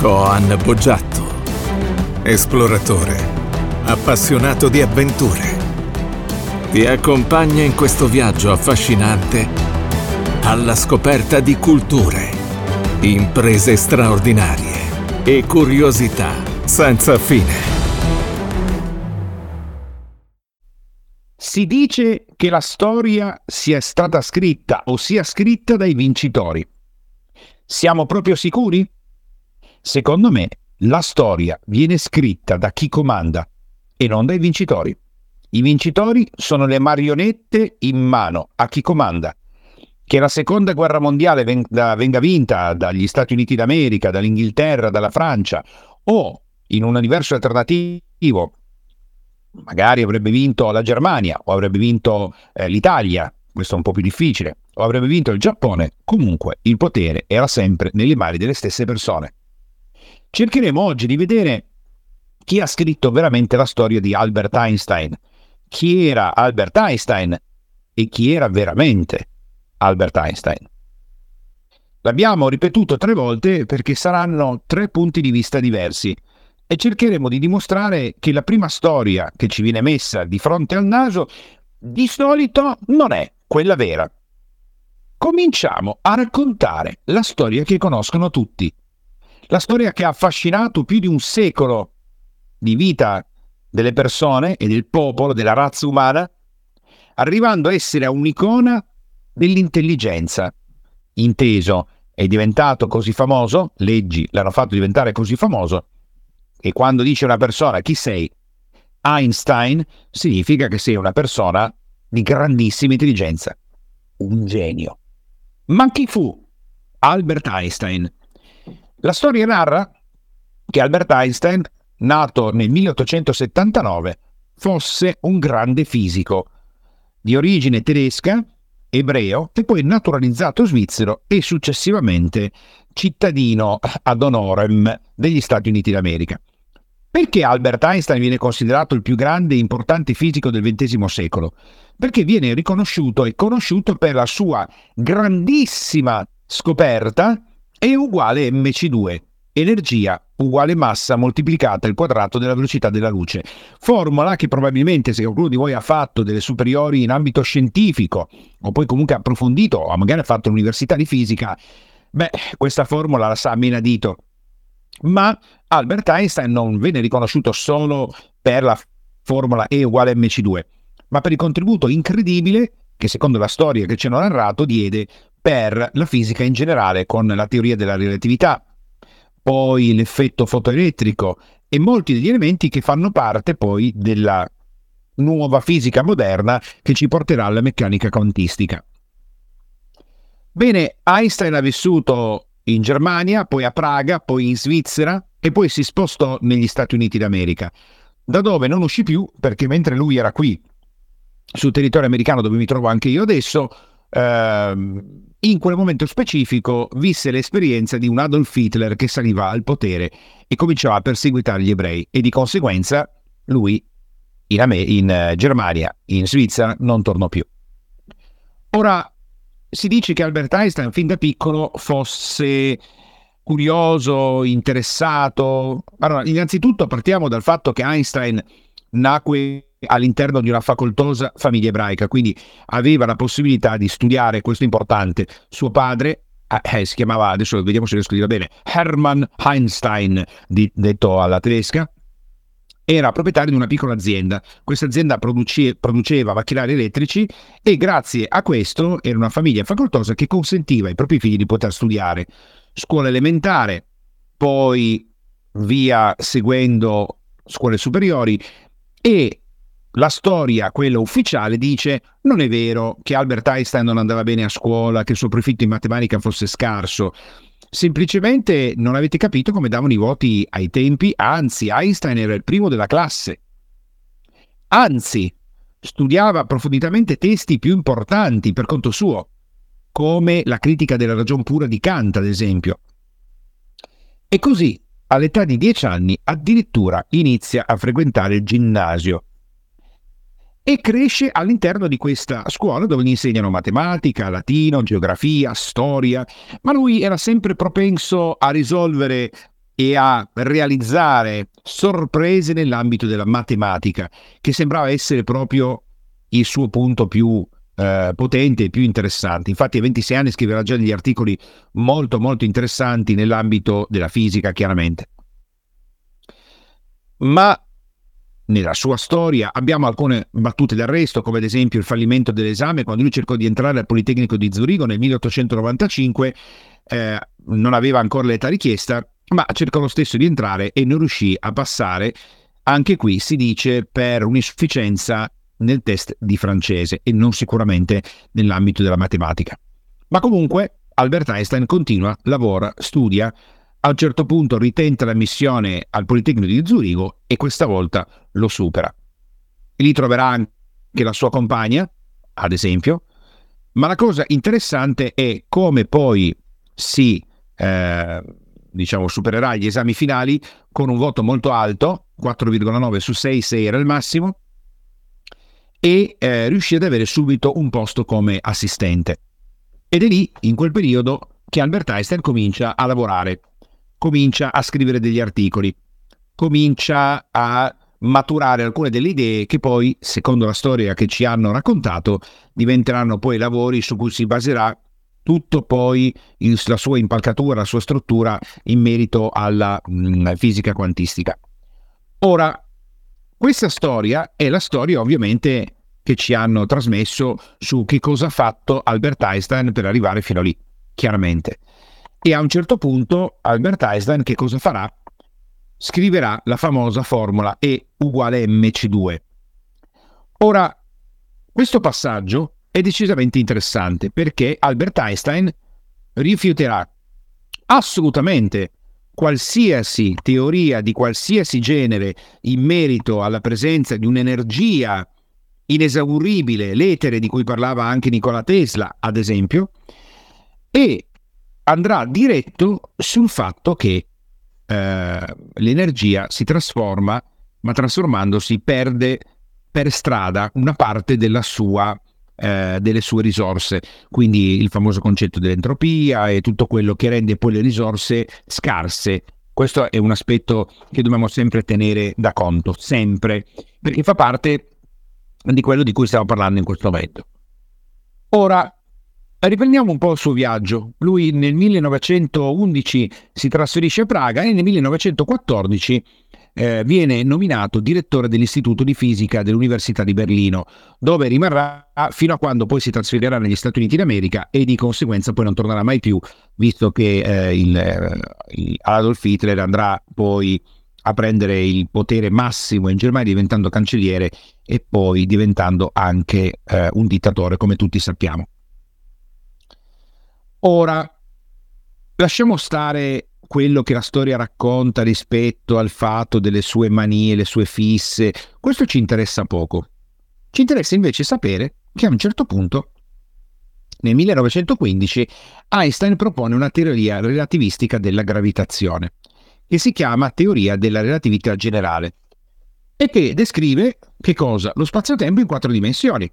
Coan Boggiatto, esploratore, appassionato di avventure. Ti accompagna in questo viaggio affascinante alla scoperta di culture, imprese straordinarie e curiosità senza fine. Si dice che la storia sia stata scritta o sia scritta dai vincitori. Siamo proprio sicuri? Secondo me la storia viene scritta da chi comanda e non dai vincitori. I vincitori sono le marionette in mano a chi comanda. Che la seconda guerra mondiale venga, vinta dagli Stati Uniti d'America, dall'Inghilterra, dalla Francia o in un universo alternativo magari avrebbe vinto la Germania o avrebbe vinto eh, l'Italia, questo è un po' più difficile, o avrebbe vinto il Giappone, comunque il potere era sempre nelle mani delle stesse persone. Cercheremo oggi di vedere chi ha scritto veramente la storia di Albert Einstein, chi era Albert Einstein e chi era veramente Albert Einstein. L'abbiamo ripetuto tre volte perché saranno tre punti di vista diversi e cercheremo di dimostrare che la prima storia che ci viene messa di fronte al naso di solito non è quella vera. Cominciamo a raccontare la storia che conoscono tutti, la storia che ha affascinato più di un secolo di vita delle persone e del popolo, della razza umana, arrivando a essere un'icona dell'intelligenza. Inteso, è diventato così famoso, leggi l'hanno fatto diventare così famoso, e quando dice una persona chi sei, Einstein, significa che sei una persona di grandissima intelligenza, un genio. Ma chi fu Albert Einstein? La storia narra che Albert Einstein, nato nel 1879, fosse un grande fisico, di origine tedesca, ebreo e poi naturalizzato svizzero e successivamente cittadino ad honorem degli Stati Uniti d'America. Perché Albert Einstein viene considerato il più grande e importante fisico del XX secolo? Perché viene riconosciuto e conosciuto per la sua grandissima scoperta E uguale mc2, energia uguale massa moltiplicata al quadrato della velocità della luce. Formula che probabilmente se qualcuno di voi ha fatto delle superiori in ambito scientifico o poi comunque approfondito o magari ha fatto l'università di fisica, beh, questa formula la sa a menadito ma Albert Einstein non venne riconosciuto solo per la formula E uguale mc2, ma per il contributo incredibile che secondo la storia che ci hanno narrato diede per la fisica in generale con la teoria della relatività, poi l'effetto fotoelettrico e molti degli elementi che fanno parte poi della nuova fisica moderna che ci porterà alla meccanica quantistica. Bene, Einstein ha vissuto in Germania, poi a Praga, poi in Svizzera e poi si spostò negli Stati Uniti d'America, da dove non uscì più perché mentre lui era qui sul territorio americano dove mi trovo anche io adesso, ehm, in quel momento specifico visse l'esperienza di un Adolf Hitler che saliva al potere e cominciava a perseguitare gli ebrei e di conseguenza lui in, Amer- in uh, Germania, in Svizzera, non tornò più. Ora, si dice che Albert Einstein fin da piccolo fosse curioso, interessato. Allora, innanzitutto partiamo dal fatto che Einstein nacque all'interno di una facoltosa famiglia ebraica, quindi aveva la possibilità di studiare, questo è importante. Suo padre eh, si chiamava, adesso vediamo se riesco a dire bene, Hermann Einstein, di, detto alla tedesca, era proprietario di una piccola azienda. Questa azienda produce, produceva macchinari elettrici e grazie a questo era una famiglia facoltosa che consentiva ai propri figli di poter studiare scuola elementare, poi via seguendo scuole superiori e la storia, quella ufficiale, dice non è vero che Albert Einstein non andava bene a scuola, che il suo profitto in matematica fosse scarso. Semplicemente non avete capito come davano i voti ai tempi, anzi Einstein era il primo della classe. Anzi, studiava approfonditamente testi più importanti per conto suo, come la critica della ragion pura di Kant, ad esempio. E così, all'età di dieci anni, addirittura inizia a frequentare il ginnasio e cresce all'interno di questa scuola dove gli insegnano matematica, latino, geografia, storia, ma lui era sempre propenso a risolvere e a realizzare sorprese nell'ambito della matematica, che sembrava essere proprio il suo punto più eh, potente e più interessante. Infatti a 26 anni scriverà già degli articoli molto molto interessanti nell'ambito della fisica, chiaramente. Ma nella sua storia abbiamo alcune battute d'arresto, come ad esempio il fallimento dell'esame quando lui cercò di entrare al Politecnico di Zurigo nel 1895, eh, non aveva ancora l'età richiesta, ma cercò lo stesso di entrare e non riuscì a passare. Anche qui si dice per un'insufficienza nel test di francese e non sicuramente nell'ambito della matematica. Ma comunque Albert Einstein continua, lavora, studia, a un certo punto ritenta la missione al Politecnico di Zurigo e questa volta lo supera. E lì troverà anche la sua compagna, ad esempio, ma la cosa interessante è come poi si eh, diciamo, supererà gli esami finali con un voto molto alto, 4,9 su 6, 6 era il massimo, e eh, riuscì ad avere subito un posto come assistente. Ed è lì, in quel periodo, che Albert Einstein comincia a lavorare, comincia a scrivere degli articoli, comincia a maturare alcune delle idee che poi, secondo la storia che ci hanno raccontato, diventeranno poi lavori su cui si baserà tutto poi il, la sua impalcatura, la sua struttura in merito alla mh, mm, fisica quantistica. Ora, questa storia è la storia ovviamente che ci hanno trasmesso su che cosa ha fatto Albert Einstein per arrivare fino lì, chiaramente. E a un certo punto Albert Einstein che cosa farà? Scriverà la famosa formula E uguale mc2. Ora, questo passaggio è decisamente interessante perché Albert Einstein rifiuterà assolutamente qualsiasi teoria di qualsiasi genere in merito alla presenza di un'energia inesauribile, l'etere di cui parlava anche Nikola Tesla, ad esempio, e andrà diretto sul fatto che eh, l'energia si trasforma, ma trasformandosi perde per strada una parte sua eh, delle sue risorse, quindi il famoso concetto dell'entropia e tutto quello che rende poi le risorse scarse. Questo è un aspetto che dobbiamo sempre tenere da conto, sempre, perché fa parte di quello di cui stiamo parlando in questo momento. Ora, riprendiamo un po' il suo viaggio. Lui nel 1911 si trasferisce a Praga e nel 1914 eh, viene nominato direttore dell'Istituto di Fisica dell'Università di Berlino, dove rimarrà fino a quando poi si trasferirà negli Stati Uniti d'America e di conseguenza poi non tornerà mai più, visto che eh, il, eh, il Adolf Hitler andrà poi a prendere il potere massimo in Germania diventando cancelliere e poi diventando anche eh, un dittatore, come tutti sappiamo. Ora, lasciamo stare quello che la storia racconta rispetto al fatto delle sue manie, le sue fisse, questo ci interessa poco. Ci interessa invece sapere che a un certo punto, nel 1915, Einstein propone una teoria relativistica della gravitazione, che si chiama teoria della relatività generale, e che descrive che cosa? Lo spazio-tempo in quattro dimensioni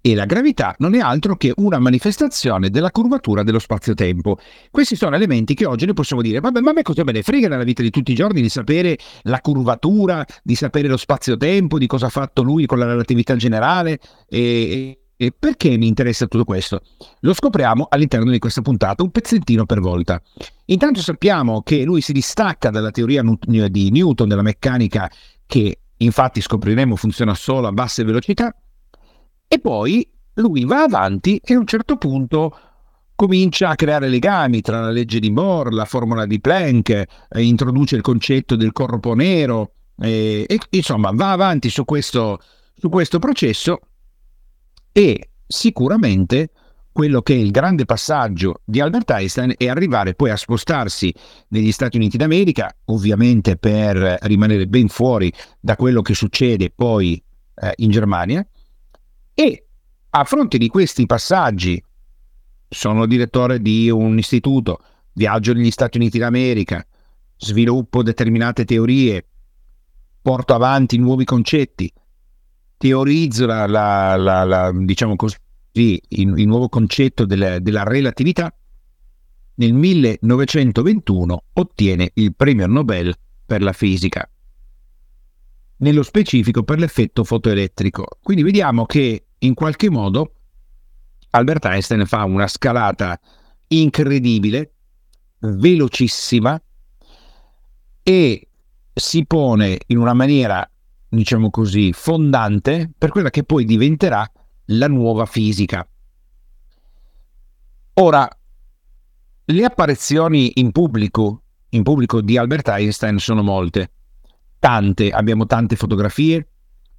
e la gravità non è altro che una manifestazione della curvatura dello spazio-tempo. Questi sono elementi che oggi ne possiamo dire, vabbè, ma a me cosa me ne frega nella vita di tutti i giorni di sapere la curvatura, di sapere lo spazio-tempo, di cosa ha fatto lui con la relatività generale e, e perché mi interessa tutto questo? Lo scopriamo all'interno di questa puntata, un pezzettino per volta. Intanto sappiamo che lui si distacca dalla teoria di Newton della meccanica che infatti scopriremo funziona solo a basse velocità e poi lui va avanti e a un certo punto comincia a creare legami tra la legge di Moore, la formula di Planck, eh, introduce il concetto del corpo nero eh, e insomma va avanti su questo, su questo processo e sicuramente quello che è il grande passaggio di Albert Einstein è arrivare poi a spostarsi negli Stati Uniti d'America, ovviamente per rimanere ben fuori da quello che succede poi eh, in Germania, e a fronte di questi passaggi, sono direttore di un istituto, viaggio negli Stati Uniti d'America, sviluppo determinate teorie, porto avanti nuovi concetti, teorizzo la, la, la, la diciamo così, il, il, nuovo concetto delle, della relatività nel 1921 ottiene il premio Nobel per la fisica, nello specifico per l'effetto fotoelettrico. Quindi vediamo che in qualche modo Albert Einstein fa una scalata incredibile, velocissima e si pone in una maniera, diciamo così, fondante per quella che poi diventerà la nuova fisica. Ora, le apparizioni in pubblico, in pubblico di Albert Einstein sono molte, tante, abbiamo tante fotografie,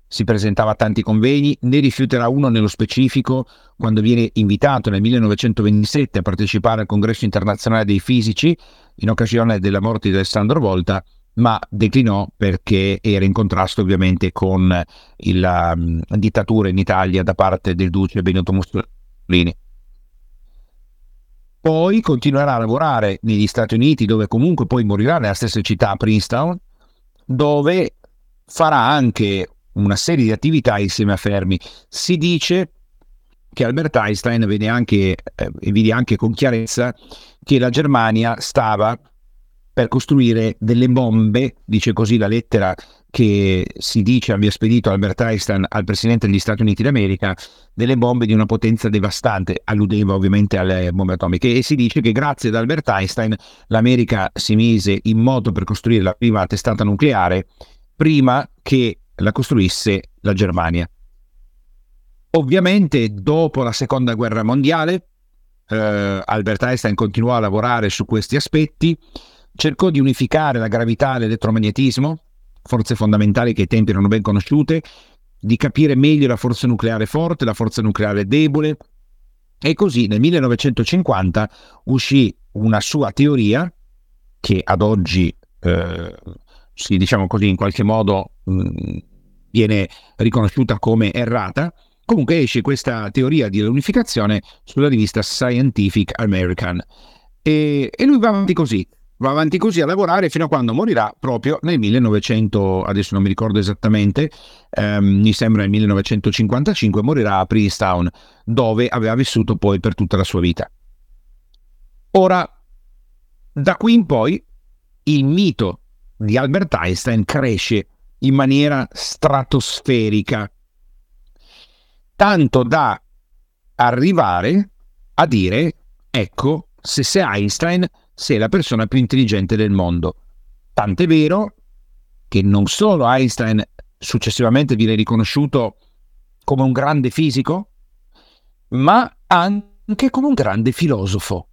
si presentava a tanti convegni, ne rifiuterà uno nello specifico quando viene invitato nel 1927 a partecipare al congresso internazionale dei fisici in occasione della morte di Alessandro Volta, ma declinò perché era in contrasto ovviamente con la um, dittatura in Italia da parte del duce Benito Mussolini. Poi continuerà a lavorare negli Stati Uniti, dove comunque poi morirà nella stessa città, Princeton, dove farà anche una serie di attività insieme a Fermi. Si dice che Albert Einstein vede anche, eh, vede anche con chiarezza che la Germania stava per costruire delle bombe, dice così la lettera che si dice abbia spedito Albert Einstein al presidente degli Stati Uniti d'America, delle bombe di una potenza devastante, alludeva ovviamente alle bombe atomiche, e si dice che grazie ad Albert Einstein l'America si mise in moto per costruire la prima testata nucleare prima che la costruisse la Germania. Ovviamente dopo la seconda guerra mondiale eh, Albert Einstein continuò a lavorare su questi aspetti, cercò di unificare la gravità e l'elettromagnetismo, forze fondamentali che ai tempi erano ben conosciute, di capire meglio la forza nucleare forte, la forza nucleare debole e così nel 1950 uscì una sua teoria che ad oggi eh, si diciamo così in qualche modo mh, viene riconosciuta come errata. Comunque esce questa teoria di unificazione sulla rivista Scientific American e, e lui va avanti così, va avanti così a lavorare fino a quando morirà proprio nel 1900, adesso non mi ricordo esattamente, ehm, mi sembra nel 1955, morirà a Princeton, dove aveva vissuto poi per tutta la sua vita. Ora, da qui in poi, il mito di Albert Einstein cresce in maniera stratosferica, tanto da arrivare a dire, ecco, se sei Einstein sei la persona più intelligente del mondo. Tant'è vero che non solo Einstein successivamente viene riconosciuto come un grande fisico, ma anche come un grande filosofo.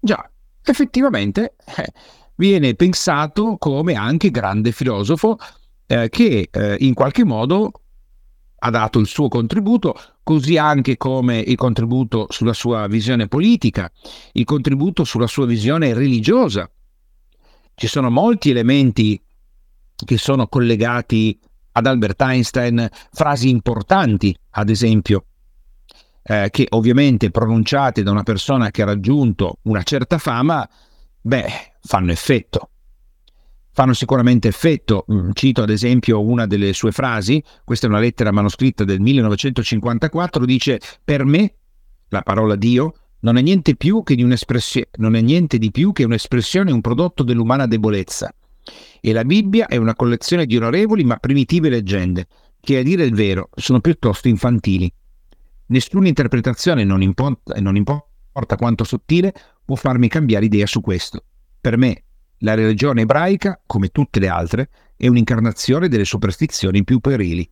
Già, effettivamente eh, viene pensato come anche grande filosofo eh, che eh, in qualche modo ha dato il suo contributo, così anche come il contributo sulla sua visione politica, il contributo sulla sua visione religiosa. Ci sono molti elementi che sono collegati ad Albert Einstein, frasi importanti, ad esempio, eh, che ovviamente pronunciate da una persona che ha raggiunto una certa fama, beh, fanno effetto fanno sicuramente effetto. Mm, cito ad esempio una delle sue frasi, questa è una lettera manoscritta del 1954, dice per me la parola Dio non è niente, più che di è niente di più che un'espressione, un prodotto dell'umana debolezza. E la Bibbia è una collezione di onorevoli ma primitive leggende, che a dire il vero sono piuttosto infantili. Nessuna interpretazione, non importa, non importa quanto sottile, può farmi cambiare idea su questo. Per me la religione ebraica, come tutte le altre, è un'incarnazione delle superstizioni più perili.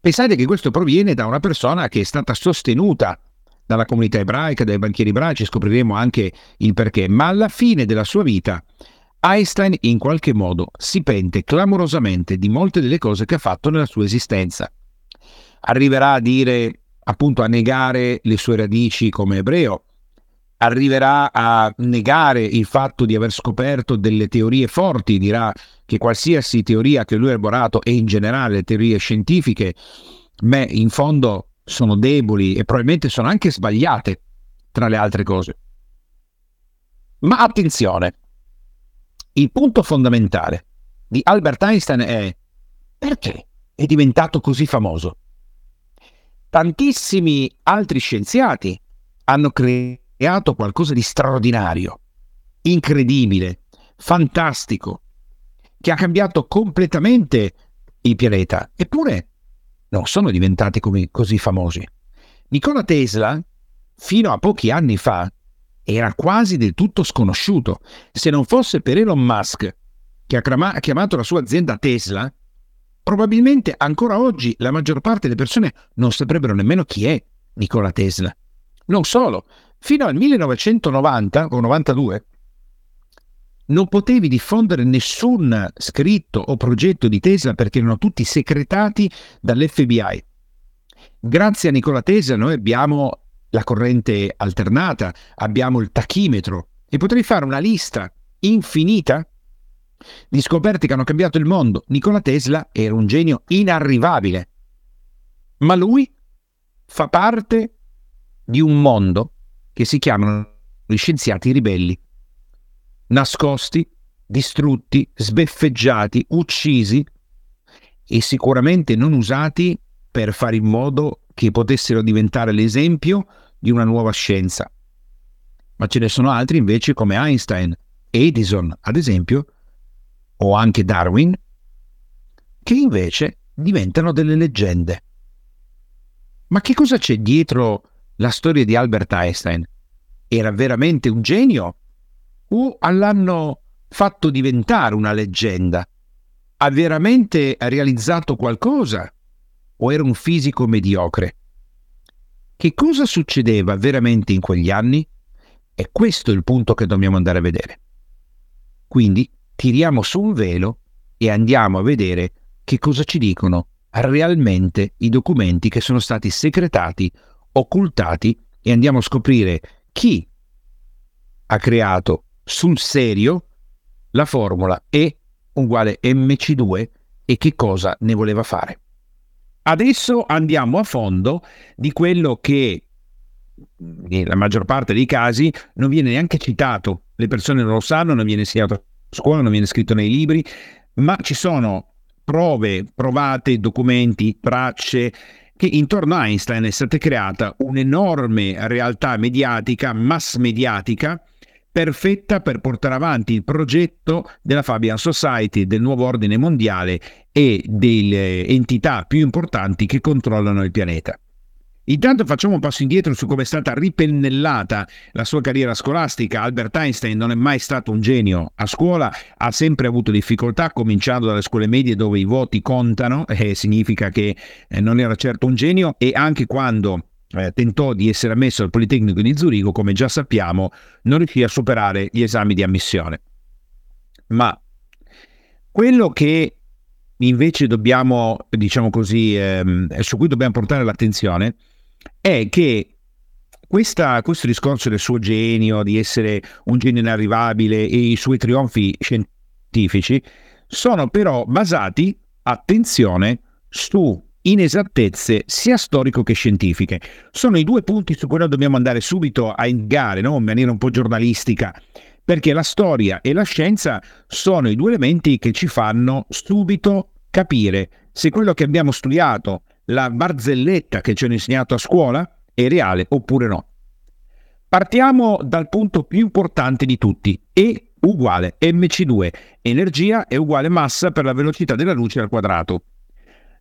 Pensate che questo proviene da una persona che è stata sostenuta dalla comunità ebraica, dai banchieri ebraici, scopriremo anche il perché, ma alla fine della sua vita Einstein in qualche modo si pente clamorosamente di molte delle cose che ha fatto nella sua esistenza. Arriverà a dire, appunto, a negare le sue radici come ebreo, arriverà a negare il fatto di aver scoperto delle teorie forti, dirà che qualsiasi teoria che lui ha elaborato e in generale le teorie scientifiche, beh, in fondo sono deboli e probabilmente sono anche sbagliate, tra le altre cose. Ma attenzione, il punto fondamentale di Albert Einstein è perché è diventato così famoso? Tantissimi altri scienziati hanno creato creato qualcosa di straordinario, incredibile, fantastico, che ha cambiato completamente il pianeta. Eppure non sono diventati come, così famosi. Nikola Tesla, fino a pochi anni fa, era quasi del tutto sconosciuto. Se non fosse per Elon Musk, che ha chiamato la sua azienda Tesla, probabilmente ancora oggi la maggior parte delle persone non saprebbero nemmeno chi è Nikola Tesla. Non solo, fino al 1990 o 92 non potevi diffondere nessun scritto o progetto di Tesla perché erano tutti secretati dall'FBI. Grazie a Nikola Tesla noi abbiamo la corrente alternata, abbiamo il tachimetro e potrei fare una lista infinita di scoperte che hanno cambiato il mondo. Nikola Tesla era un genio inarrivabile, ma lui fa parte di un mondo che si chiamano gli scienziati ribelli, nascosti, distrutti, sbeffeggiati, uccisi e sicuramente non usati per fare in modo che potessero diventare l'esempio di una nuova scienza. Ma ce ne sono altri invece come Einstein, Edison, ad esempio, o anche Darwin, che invece diventano delle leggende. Ma che cosa c'è dietro la storia di Albert Einstein? Era veramente un genio? O l'hanno fatto diventare una leggenda? Ha veramente realizzato qualcosa? O era un fisico mediocre? Che cosa succedeva veramente in quegli anni? È questo il punto che dobbiamo andare a vedere. Quindi tiriamo su un velo e andiamo a vedere che cosa ci dicono realmente i documenti che sono stati secretati, occultati e andiamo a scoprire chi ha creato sul serio la formula E uguale MC2 e che cosa ne voleva fare. Adesso andiamo a fondo di quello che nella maggior parte dei casi non viene neanche citato, le persone non lo sanno, non viene insegnato a scuola, non viene scritto nei libri, ma ci sono prove, provate, documenti, tracce che intorno a Einstein è stata creata un'enorme realtà mediatica, mass mediatica, perfetta per portare avanti il progetto della Fabian Society, del nuovo ordine mondiale e delle entità più importanti che controllano il pianeta. Intanto facciamo un passo indietro su come è stata ripennellata la sua carriera scolastica. Albert Einstein non è mai stato un genio a scuola, ha sempre avuto difficoltà, cominciando dalle scuole medie dove i voti contano, eh, significa che eh, non era certo un genio, e anche quando eh, tentò di essere ammesso al Politecnico di Zurigo, come già sappiamo, non riuscì a superare gli esami di ammissione. Ma quello che invece dobbiamo, diciamo così, ehm, su cui dobbiamo portare l'attenzione è che questa, questo discorso del suo genio, di essere un genio inarrivabile e i suoi trionfi scientifici sono però basati, attenzione, su inesattezze sia storico che scientifiche. Sono i due punti su cui noi dobbiamo andare subito a indagare, no? in maniera un po' giornalistica, perché la storia e la scienza sono i due elementi che ci fanno subito capire se quello che abbiamo studiato la barzelletta che ci hanno insegnato a scuola è reale oppure no. Partiamo dal punto più importante di tutti, E uguale mc2, energia è uguale massa per la velocità della luce al quadrato.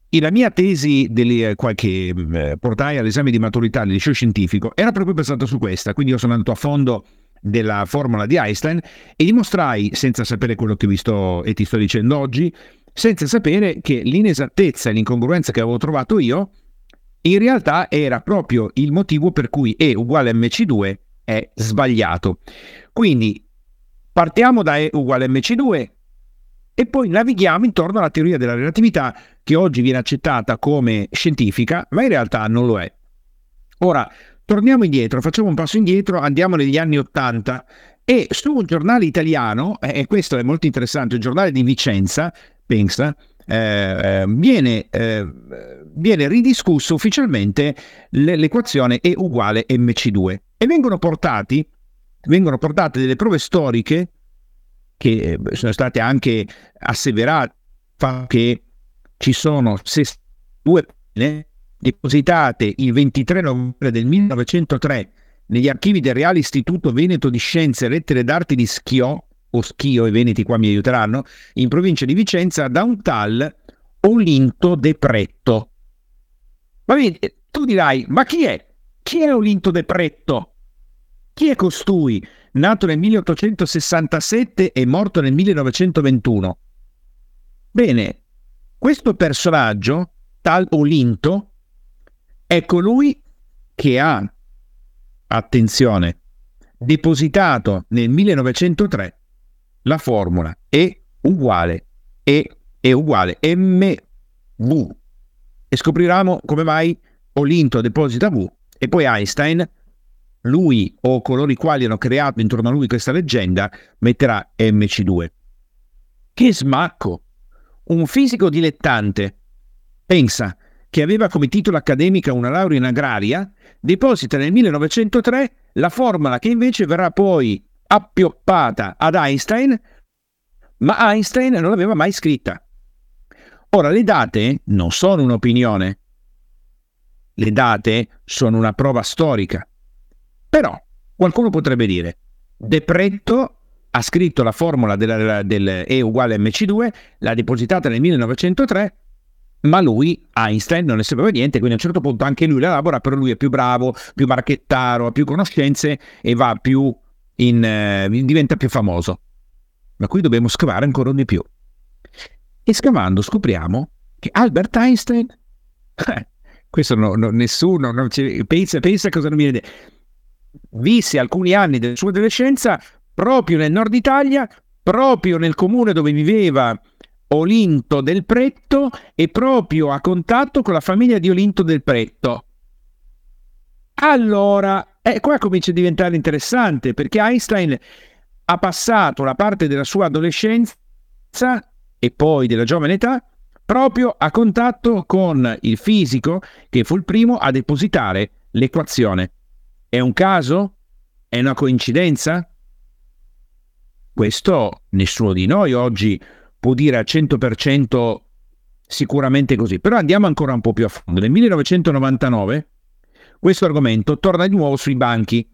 E la mia tesi delle, eh, che eh, portai all'esame di maturità del liceo scientifico era proprio basata su questa, quindi io sono andato a fondo della formula di Einstein e dimostrai, senza sapere quello che vi sto e ti sto dicendo oggi, senza sapere che l'inesattezza e l'incongruenza che avevo trovato io in realtà era proprio il motivo per cui E uguale mc2 è sbagliato. Quindi partiamo da E uguale mc2 e poi navighiamo intorno alla teoria della relatività che oggi viene accettata come scientifica, ma in realtà non lo è. Ora, torniamo indietro, facciamo un passo indietro, andiamo negli anni Ottanta e su un giornale italiano, e questo è molto interessante, un giornale di Vicenza, pensa, eh, eh, viene, eh, viene, ridiscusso ufficialmente l'equazione E uguale mc2 e vengono, portati, vengono portate delle prove storiche che eh, sono state anche asseverate che ci sono due pene depositate il 23 novembre del 1903 negli archivi del Reale Istituto Veneto di Scienze e Lettere d'Arte di Schio, o Schio, i Veneti qua mi aiuteranno, in provincia di Vicenza, da un tal Olinto de Pretto. Ma vedi, tu dirai, ma chi è? Chi è Olinto de Pretto? Chi è costui, nato nel 1867 e morto nel 1921? Bene, questo personaggio, tal Olinto, è colui che ha, attenzione, depositato nel 1903 la formula E uguale E è uguale mv e scopriremo come mai Olinto deposita V e poi Einstein lui o coloro i quali hanno creato intorno a lui questa leggenda metterà MC2. Che smacco! Un fisico dilettante, pensa, che aveva come titolo accademica una laurea in agraria, deposita nel 1903 la formula che invece verrà poi appioppata ad Einstein, ma Einstein non l'aveva mai scritta. Ora, le date non sono un'opinione, le date sono una prova storica. Però qualcuno potrebbe dire, De Pretto ha scritto la formula del, del E uguale mc2, l'ha depositata nel 1903, ma lui, Einstein, non ne sapeva niente, quindi a un certo punto anche lui la elabora, però lui è più bravo, più marchettaro, ha più conoscenze e va più in, eh, diventa più famoso. Ma qui dobbiamo scavare ancora di più. E scavando scopriamo che Albert Einstein, eh, questo no, no, nessuno ci, pensa, pensa cosa non viene visse alcuni anni della sua adolescenza proprio nel nord Italia, proprio nel comune dove viveva Olinto del Pretto e proprio a contatto con la famiglia di Olinto del Pretto. Allora, eh, qua comincia a diventare interessante perché Einstein ha passato la parte della sua adolescenza e poi della giovane età proprio a contatto con il fisico che fu il primo a depositare l'equazione. È un caso? È una coincidenza? Questo nessuno di noi oggi può dire al 100% sicuramente così, però andiamo ancora un po' più a fondo. Nel 1999 questo argomento torna di nuovo sui banchi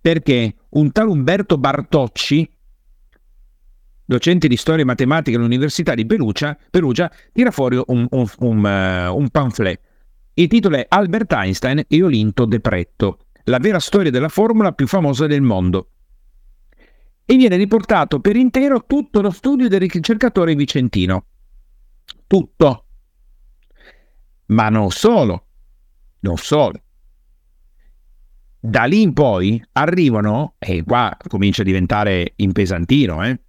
perché un tal Umberto Bartocci, docente di storia e matematica all'Università di Perugia, Perugia tira fuori un, un, un, uh, un pamphlet. Il titolo è Albert Einstein e Olinto de Pretto la vera storia della formula più famosa del mondo. E viene riportato per intero tutto lo studio del ricercatore vicentino. Tutto. Ma non solo. Non solo. Da lì in poi arrivano, e qua comincia a diventare impesantino, eh?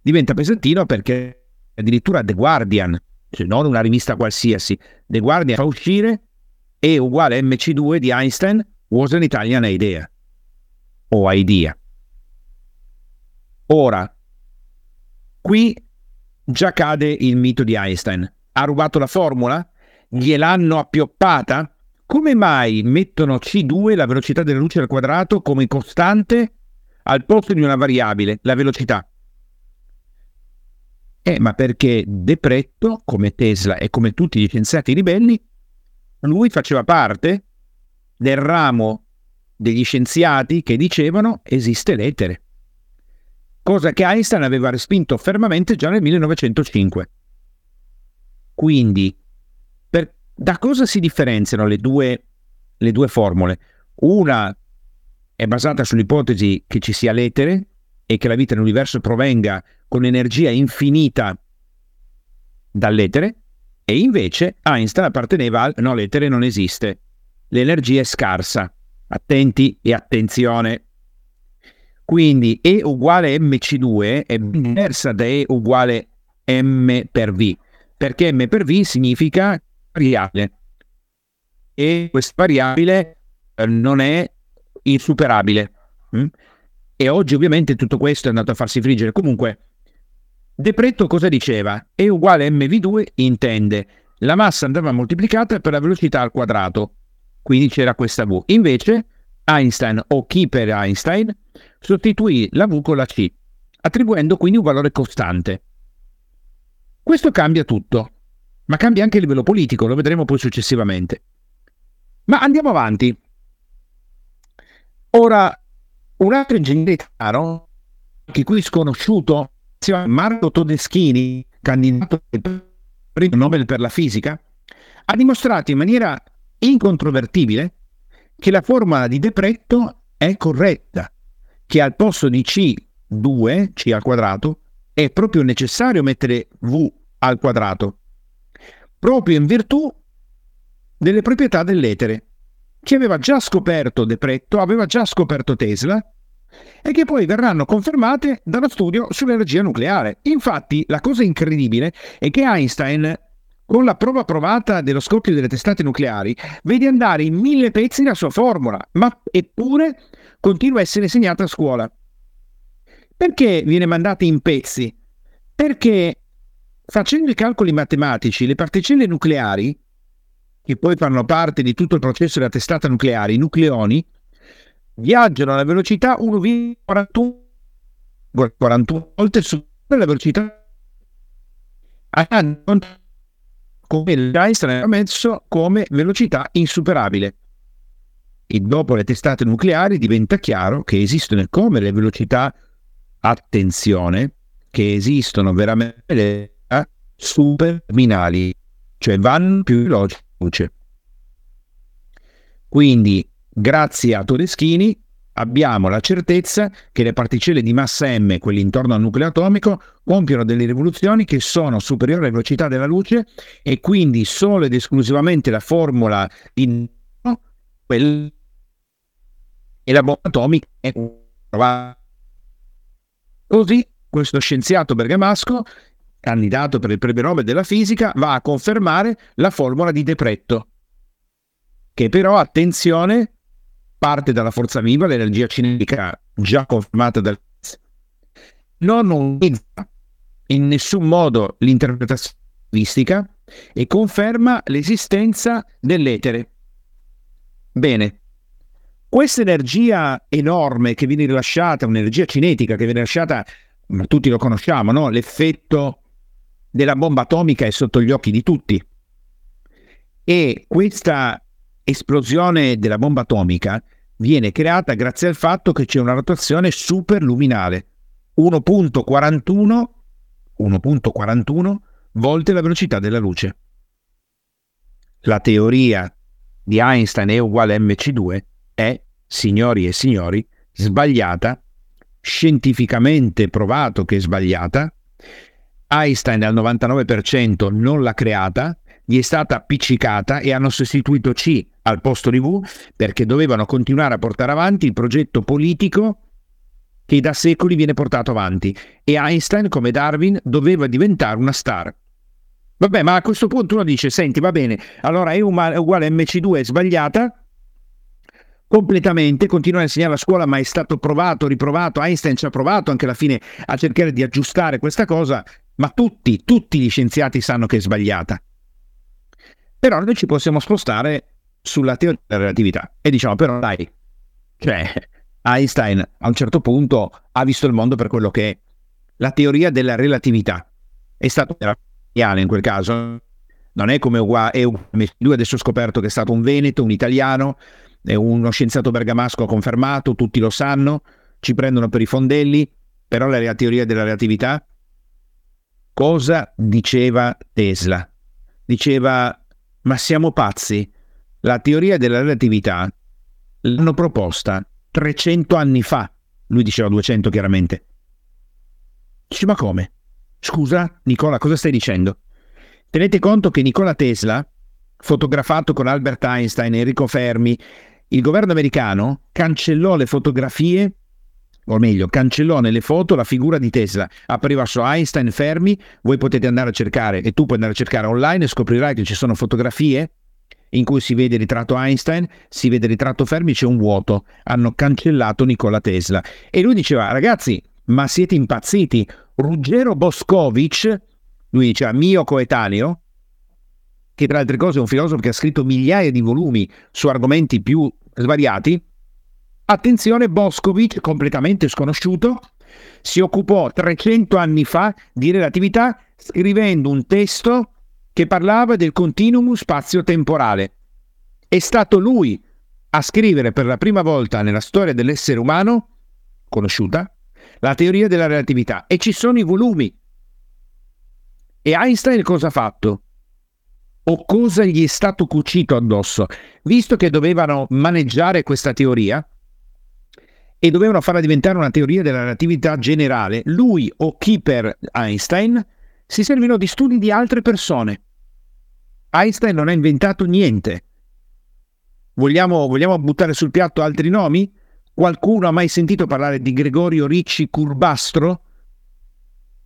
diventa pesantino perché addirittura The Guardian, cioè non una rivista qualsiasi, The Guardian fa uscire E uguale MC2 di Einstein was an Italian idea o idea. Ora, qui già cade il mito di Einstein. Ha rubato la formula? Gliel'hanno appioppata? Come mai mettono C2, la velocità della luce al quadrato, come costante al posto di una variabile, la velocità? Eh, ma perché De Pretto, come Tesla e come tutti gli scienziati ribelli, lui faceva parte del ramo degli scienziati che dicevano esiste l'etere, cosa che Einstein aveva respinto fermamente già nel 1905. Quindi, da cosa si differenziano le due, le due formule? Una è basata sull'ipotesi che ci sia l'etere e che la vita nell'universo provenga con energia infinita dall'etere, e invece Einstein apparteneva al no, l'etere non esiste, l'energia è scarsa. Attenti e attenzione. Quindi E uguale MC2 è diversa da E uguale M per V, perché M per V significa variabile e questa variabile eh, non è insuperabile. Mm? E oggi ovviamente tutto questo è andato a farsi friggere. Comunque, De Pretto cosa diceva? E uguale mv2 intende la massa andava moltiplicata per la velocità al quadrato quindi c'era questa V. Invece Einstein o chi per Einstein sostituì la V con la C, attribuendo quindi un valore costante. Questo cambia tutto, ma cambia anche a livello politico, lo vedremo poi successivamente. Ma andiamo avanti. Ora, un altro ingegnere italiano, che qui sconosciuto, si chiama Marco Todeschini, candidato al premio Nobel per la fisica, ha dimostrato in maniera incontrovertibile che la formula di Depretto è corretta, che al posto di C2, C al quadrato, è proprio necessario mettere V al quadrato, proprio in virtù delle proprietà dell'etere, che aveva già scoperto Depretto, aveva già scoperto Tesla, e che poi verranno confermate dallo studio sull'energia nucleare. Infatti, la cosa incredibile è che Einstein, con la prova provata dello scoppio delle testate nucleari, vede andare in mille pezzi la sua formula, ma eppure continua a essere insegnata a scuola. Perché viene mandata in pezzi? Perché facendo i calcoli matematici, le particelle nucleari, che poi fanno parte di tutto il processo della testata nucleare, i nucleoni, viaggiano alla velocità 1,41 volte superiore alla velocità come Einstein ha messo come velocità insuperabile. E dopo le testate nucleari diventa chiaro che esistono come le velocità, attenzione, che esistono veramente le superminali, cioè vanno più veloci luce. Quindi Grazie a Todeschini abbiamo la certezza che le particelle di massa m, quelle intorno al nucleo atomico, compiono delle rivoluzioni che sono superiori alla velocità della luce e quindi solo ed esclusivamente la formula di quella e la bomba atomica è trovata. Così questo scienziato bergamasco, candidato per il premio Nobel della fisica, va a confermare la formula di Depretto, che però, attenzione, parte dalla forza viva, l'energia cinetica già confermata dal non utilizza in nessun modo l'interpretazione mistica e conferma l'esistenza dell'etere. Bene, questa energia enorme che viene rilasciata, un'energia cinetica che viene rilasciata, ma tutti lo conosciamo, no? l'effetto della bomba atomica è sotto gli occhi di tutti. E questa esplosione della bomba atomica viene creata grazie al fatto che c'è una rotazione superluminale 1.41 1.41 volte la velocità della luce. La teoria di Einstein è uguale a mc2 è, signori e signori, sbagliata, scientificamente provato che è sbagliata. Einstein al 99% non l'ha creata, gli è stata appiccicata e hanno sostituito C al posto di V perché dovevano continuare a portare avanti il progetto politico che da secoli viene portato avanti e Einstein, come Darwin, doveva diventare una star. Vabbè, ma a questo punto uno dice, senti, va bene, allora E uguale a MC2 è sbagliata, completamente, continua a insegnare a scuola, ma è stato provato, riprovato, Einstein ci ha provato anche alla fine a cercare di aggiustare questa cosa, ma tutti, tutti gli scienziati sanno che è sbagliata. Però noi ci possiamo spostare sulla teoria della relatività e diciamo però dai, cioè Einstein a un certo punto ha visto il mondo per quello che è. La teoria della relatività è stato italiano in quel caso, non è come uguale, lui adesso ha scoperto che è stato un veneto, un italiano, uno scienziato bergamasco ha confermato, tutti lo sanno, ci prendono per i fondelli, però la teoria della relatività cosa diceva Tesla? Diceva ma siamo pazzi. La teoria della relatività l'hanno proposta 300 anni fa. Lui diceva 200 chiaramente. Dice, ma come? Scusa, Nicola, cosa stai dicendo? Tenete conto che Nicola Tesla, fotografato con Albert Einstein Enrico Fermi, il governo americano cancellò le fotografie o meglio, cancellò nelle foto la figura di Tesla. Appariva su Einstein fermi, voi potete andare a cercare e tu puoi andare a cercare online e scoprirai che ci sono fotografie in cui si vede il ritratto Einstein, si vede il ritratto Fermi, c'è un vuoto. Hanno cancellato Nikola Tesla. E lui diceva, ragazzi, ma siete impazziti? Ruggero Boscovich, lui diceva, mio coetaneo, che tra altre cose è un filosofo che ha scritto migliaia di volumi su argomenti più svariati, Attenzione, Boscovich, completamente sconosciuto, si occupò 300 anni fa di relatività scrivendo un testo che parlava del continuum spazio-temporale. È stato lui a scrivere per la prima volta nella storia dell'essere umano, conosciuta, la teoria della relatività. E ci sono i volumi. E Einstein cosa ha fatto? O cosa gli è stato cucito addosso? Visto che dovevano maneggiare questa teoria e dovevano farla diventare una teoria della relatività generale, lui o chi per Einstein si servirono di studi di altre persone. Einstein non ha inventato niente. Vogliamo, vogliamo buttare sul piatto altri nomi? Qualcuno ha mai sentito parlare di Gregorio Ricci Curbastro?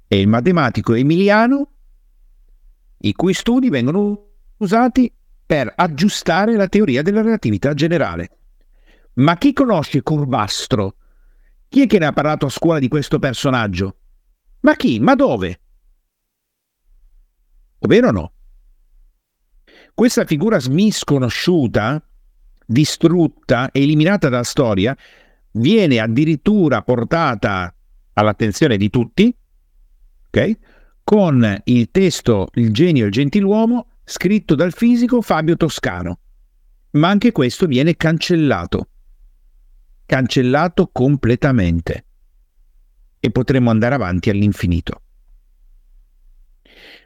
È il matematico emiliano i cui studi vengono usati per aggiustare la teoria della relatività generale. Ma chi conosce Curbastro? Chi è che ne ha parlato a scuola di questo personaggio? Ma chi? Ma dove? Ovvero no? Questa figura smisconosciuta, distrutta, eliminata dalla storia, viene addirittura portata all'attenzione di tutti, ok? Con il testo Il genio e il gentiluomo scritto dal fisico Fabio Toscano. Ma anche questo viene cancellato. Cancellato completamente. E potremmo andare avanti all'infinito.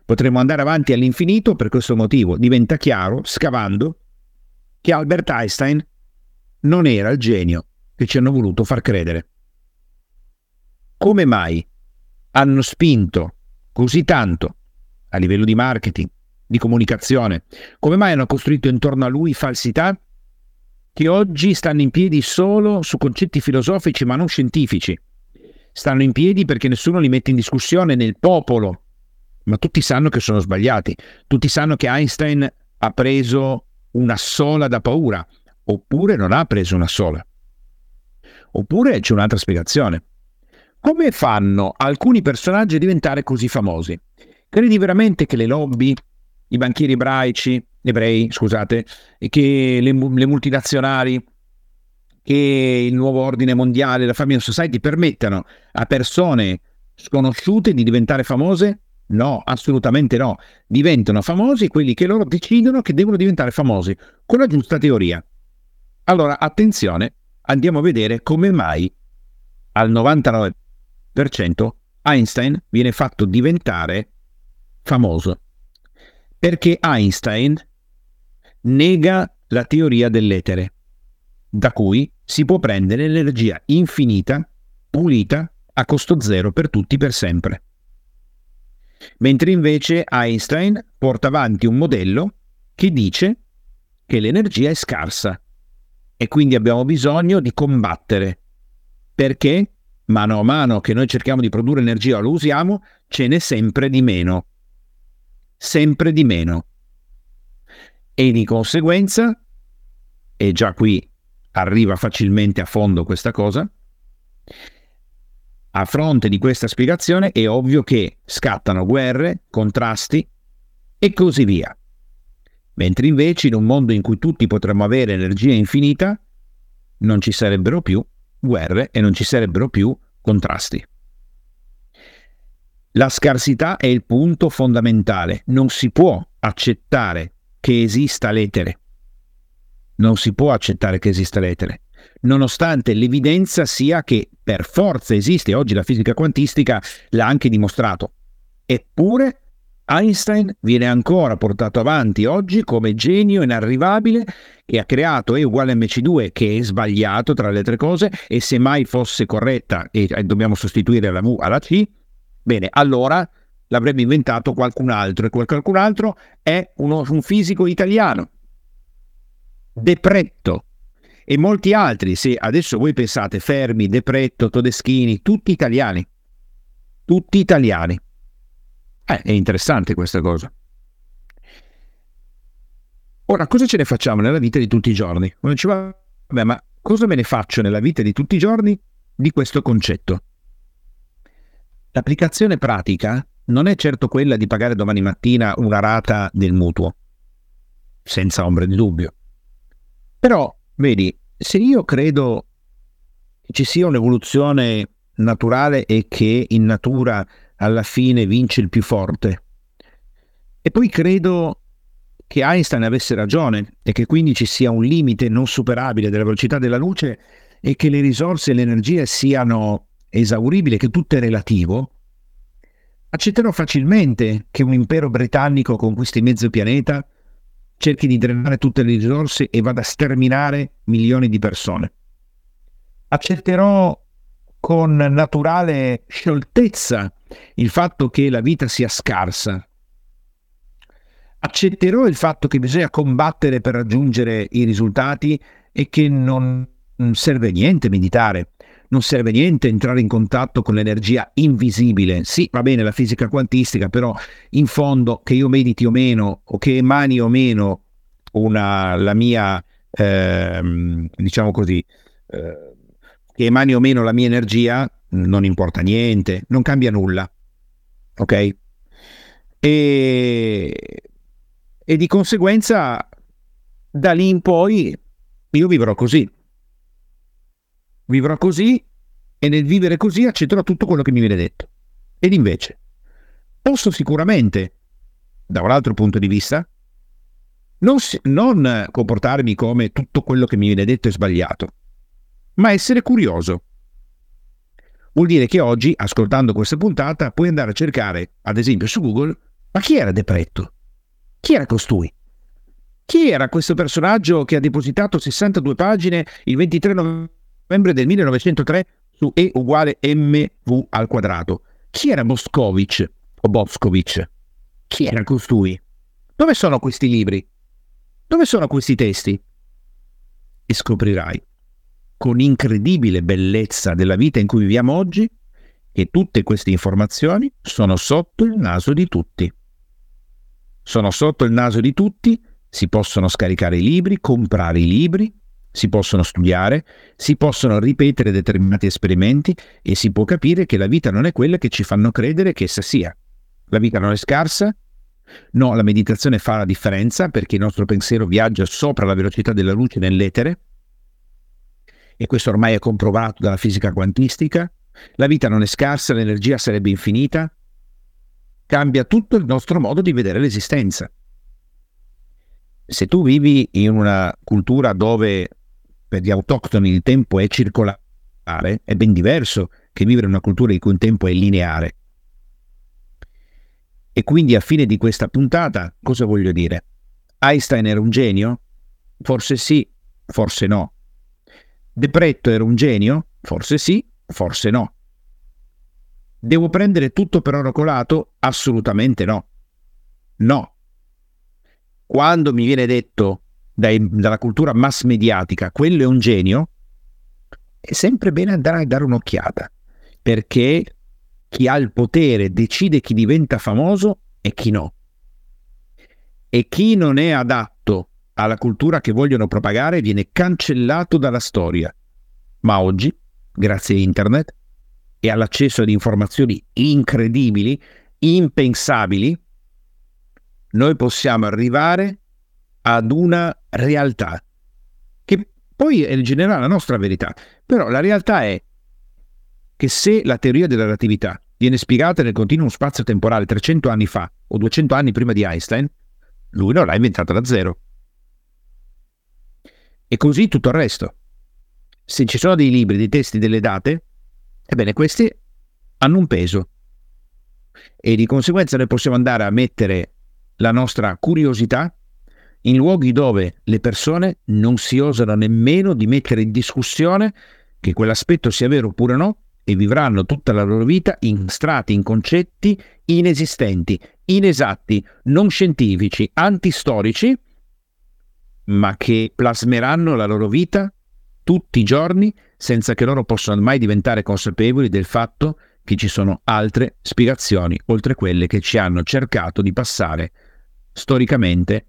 Potremmo andare avanti all'infinito per questo motivo. Diventa chiaro, scavando, che Albert Einstein non era il genio che ci hanno voluto far credere. Come mai hanno spinto così tanto a livello di marketing, di comunicazione, come mai hanno costruito intorno a lui falsità che oggi stanno in piedi solo su concetti filosofici ma non scientifici? Stanno in piedi perché nessuno li mette in discussione nel popolo, ma tutti sanno che sono sbagliati, tutti sanno che Einstein ha preso una sola da paura, oppure non ha preso una sola. Oppure c'è un'altra spiegazione. Come fanno alcuni personaggi a diventare così famosi? Credi veramente che le lobby, i banchieri ebraici, ebrei, scusate, che le, le multinazionali, che il nuovo ordine mondiale, la Family Society permettano a persone sconosciute di diventare famose? No, assolutamente no. Diventano famosi quelli che loro decidono che devono diventare famosi, con la giusta teoria. Allora, attenzione, andiamo a vedere come mai al 99% Einstein viene fatto diventare famoso. Perché Einstein nega la teoria dell'etere, da cui si può prendere l'energia infinita, pulita, a costo zero per tutti per sempre. Mentre invece Einstein porta avanti un modello che dice che l'energia è scarsa e quindi abbiamo bisogno di combattere. Perché mano a mano che noi cerchiamo di produrre energia o lo usiamo, ce n'è sempre di meno. Sempre di meno. E di conseguenza, e già qui arriva facilmente a fondo questa cosa, a fronte di questa spiegazione è ovvio che scattano guerre, contrasti e così via. Mentre invece in un mondo in cui tutti potremmo avere energia infinita, non ci sarebbero più guerre e non ci sarebbero più contrasti. La scarsità è il punto fondamentale. Non si può accettare che esista l'etere. Non si può accettare che esista l'etere, nonostante l'evidenza sia che per forza esiste, oggi la fisica quantistica l'ha anche dimostrato. Eppure Einstein viene ancora portato avanti oggi come genio inarrivabile che ha creato E uguale a MC2 che è sbagliato tra le altre cose e se mai fosse corretta e dobbiamo sostituire la V alla C, bene, allora l'avrebbe inventato qualcun altro e quel qualcun altro è uno, un fisico italiano, Depretto e molti altri, se adesso voi pensate Fermi, Depretto, Todeschini, tutti italiani, tutti italiani. Eh, è interessante questa cosa. Ora, cosa ce ne facciamo nella vita di tutti i giorni? Uno diceva, vabbè, ma cosa me ne faccio nella vita di tutti i giorni di questo concetto? L'applicazione pratica non è certo quella di pagare domani mattina una rata del mutuo, senza ombra di dubbio. Però, vedi, se io credo ci sia un'evoluzione naturale e che in natura alla fine vince il più forte. E poi credo che Einstein avesse ragione e che quindi ci sia un limite non superabile della velocità della luce e che le risorse e le energie siano esauribili, che tutto è relativo, accetterò facilmente che un impero britannico conquisti mezzo pianeta, cerchi di drenare tutte le risorse e vada a sterminare milioni di persone. Accetterò con naturale scioltezza il fatto che la vita sia scarsa. Accetterò il fatto che bisogna combattere per raggiungere i risultati e che non serve niente meditare, non serve niente entrare in contatto con l'energia invisibile. Sì, va bene la fisica quantistica, però in fondo che io mediti o meno o che emani o meno una, la mia, eh, diciamo così, eh, che emani o meno la mia energia, non importa niente, non cambia nulla. Ok? E, e di conseguenza da lì in poi io vivrò così vivrò così e nel vivere così accetterò tutto quello che mi viene detto. Ed invece, posso sicuramente, da un altro punto di vista, non, non comportarmi come tutto quello che mi viene detto è sbagliato, ma essere curioso. Vuol dire che oggi, ascoltando questa puntata, puoi andare a cercare, ad esempio su Google, ma chi era Depretto? Chi era costui? Chi era questo personaggio che ha depositato 62 pagine il 23 novembre? Novembre del 1903 su E uguale mv al quadrato. Chi era Boscovich o Boscovich? Chi era costui? Dove sono questi libri? Dove sono questi testi? E scoprirai, con incredibile bellezza della vita in cui viviamo oggi, che tutte queste informazioni sono sotto il naso di tutti. Sono sotto il naso di tutti, si possono scaricare i libri, comprare i libri, si possono studiare, si possono ripetere determinati esperimenti e si può capire che la vita non è quella che ci fanno credere che essa sia. La vita non è scarsa? No, la meditazione fa la differenza perché il nostro pensiero viaggia sopra la velocità della luce nell'etere e questo ormai è comprovato dalla fisica quantistica. La vita non è scarsa, l'energia sarebbe infinita. Cambia tutto il nostro modo di vedere l'esistenza. Se tu vivi in una cultura dove per gli autoctoni il tempo è circolare, è ben diverso che vivere una cultura in cui il tempo è lineare. E quindi a fine di questa puntata cosa voglio dire? Einstein era un genio? Forse sì, forse no. Depretto era un genio? Forse sì, forse no. Devo prendere tutto per oracolato? Assolutamente no. No. Quando mi viene detto dai, dalla cultura mass mediatica, quello è un genio, è sempre bene andare a dare un'occhiata, perché chi ha il potere decide chi diventa famoso e chi no. E chi non è adatto alla cultura che vogliono propagare viene cancellato dalla storia. Ma oggi, grazie a internet e all'accesso ad informazioni incredibili, impensabili, noi possiamo arrivare ad una realtà, che poi è in generale la nostra verità, però la realtà è che se la teoria della relatività viene spiegata nel continuo spazio temporale 300 anni fa o 200 anni prima di Einstein, lui non l'ha inventata da zero. E così tutto il resto. Se ci sono dei libri, dei testi, delle date, ebbene questi hanno un peso. E di conseguenza noi possiamo andare a mettere la nostra curiosità in luoghi dove le persone non si osano nemmeno di mettere in discussione che quell'aspetto sia vero oppure no e vivranno tutta la loro vita in strati, in concetti inesistenti, inesatti, non scientifici, antistorici, ma che plasmeranno la loro vita tutti i giorni senza che loro possano mai diventare consapevoli del fatto che ci sono altre spiegazioni oltre quelle che ci hanno cercato di passare storicamente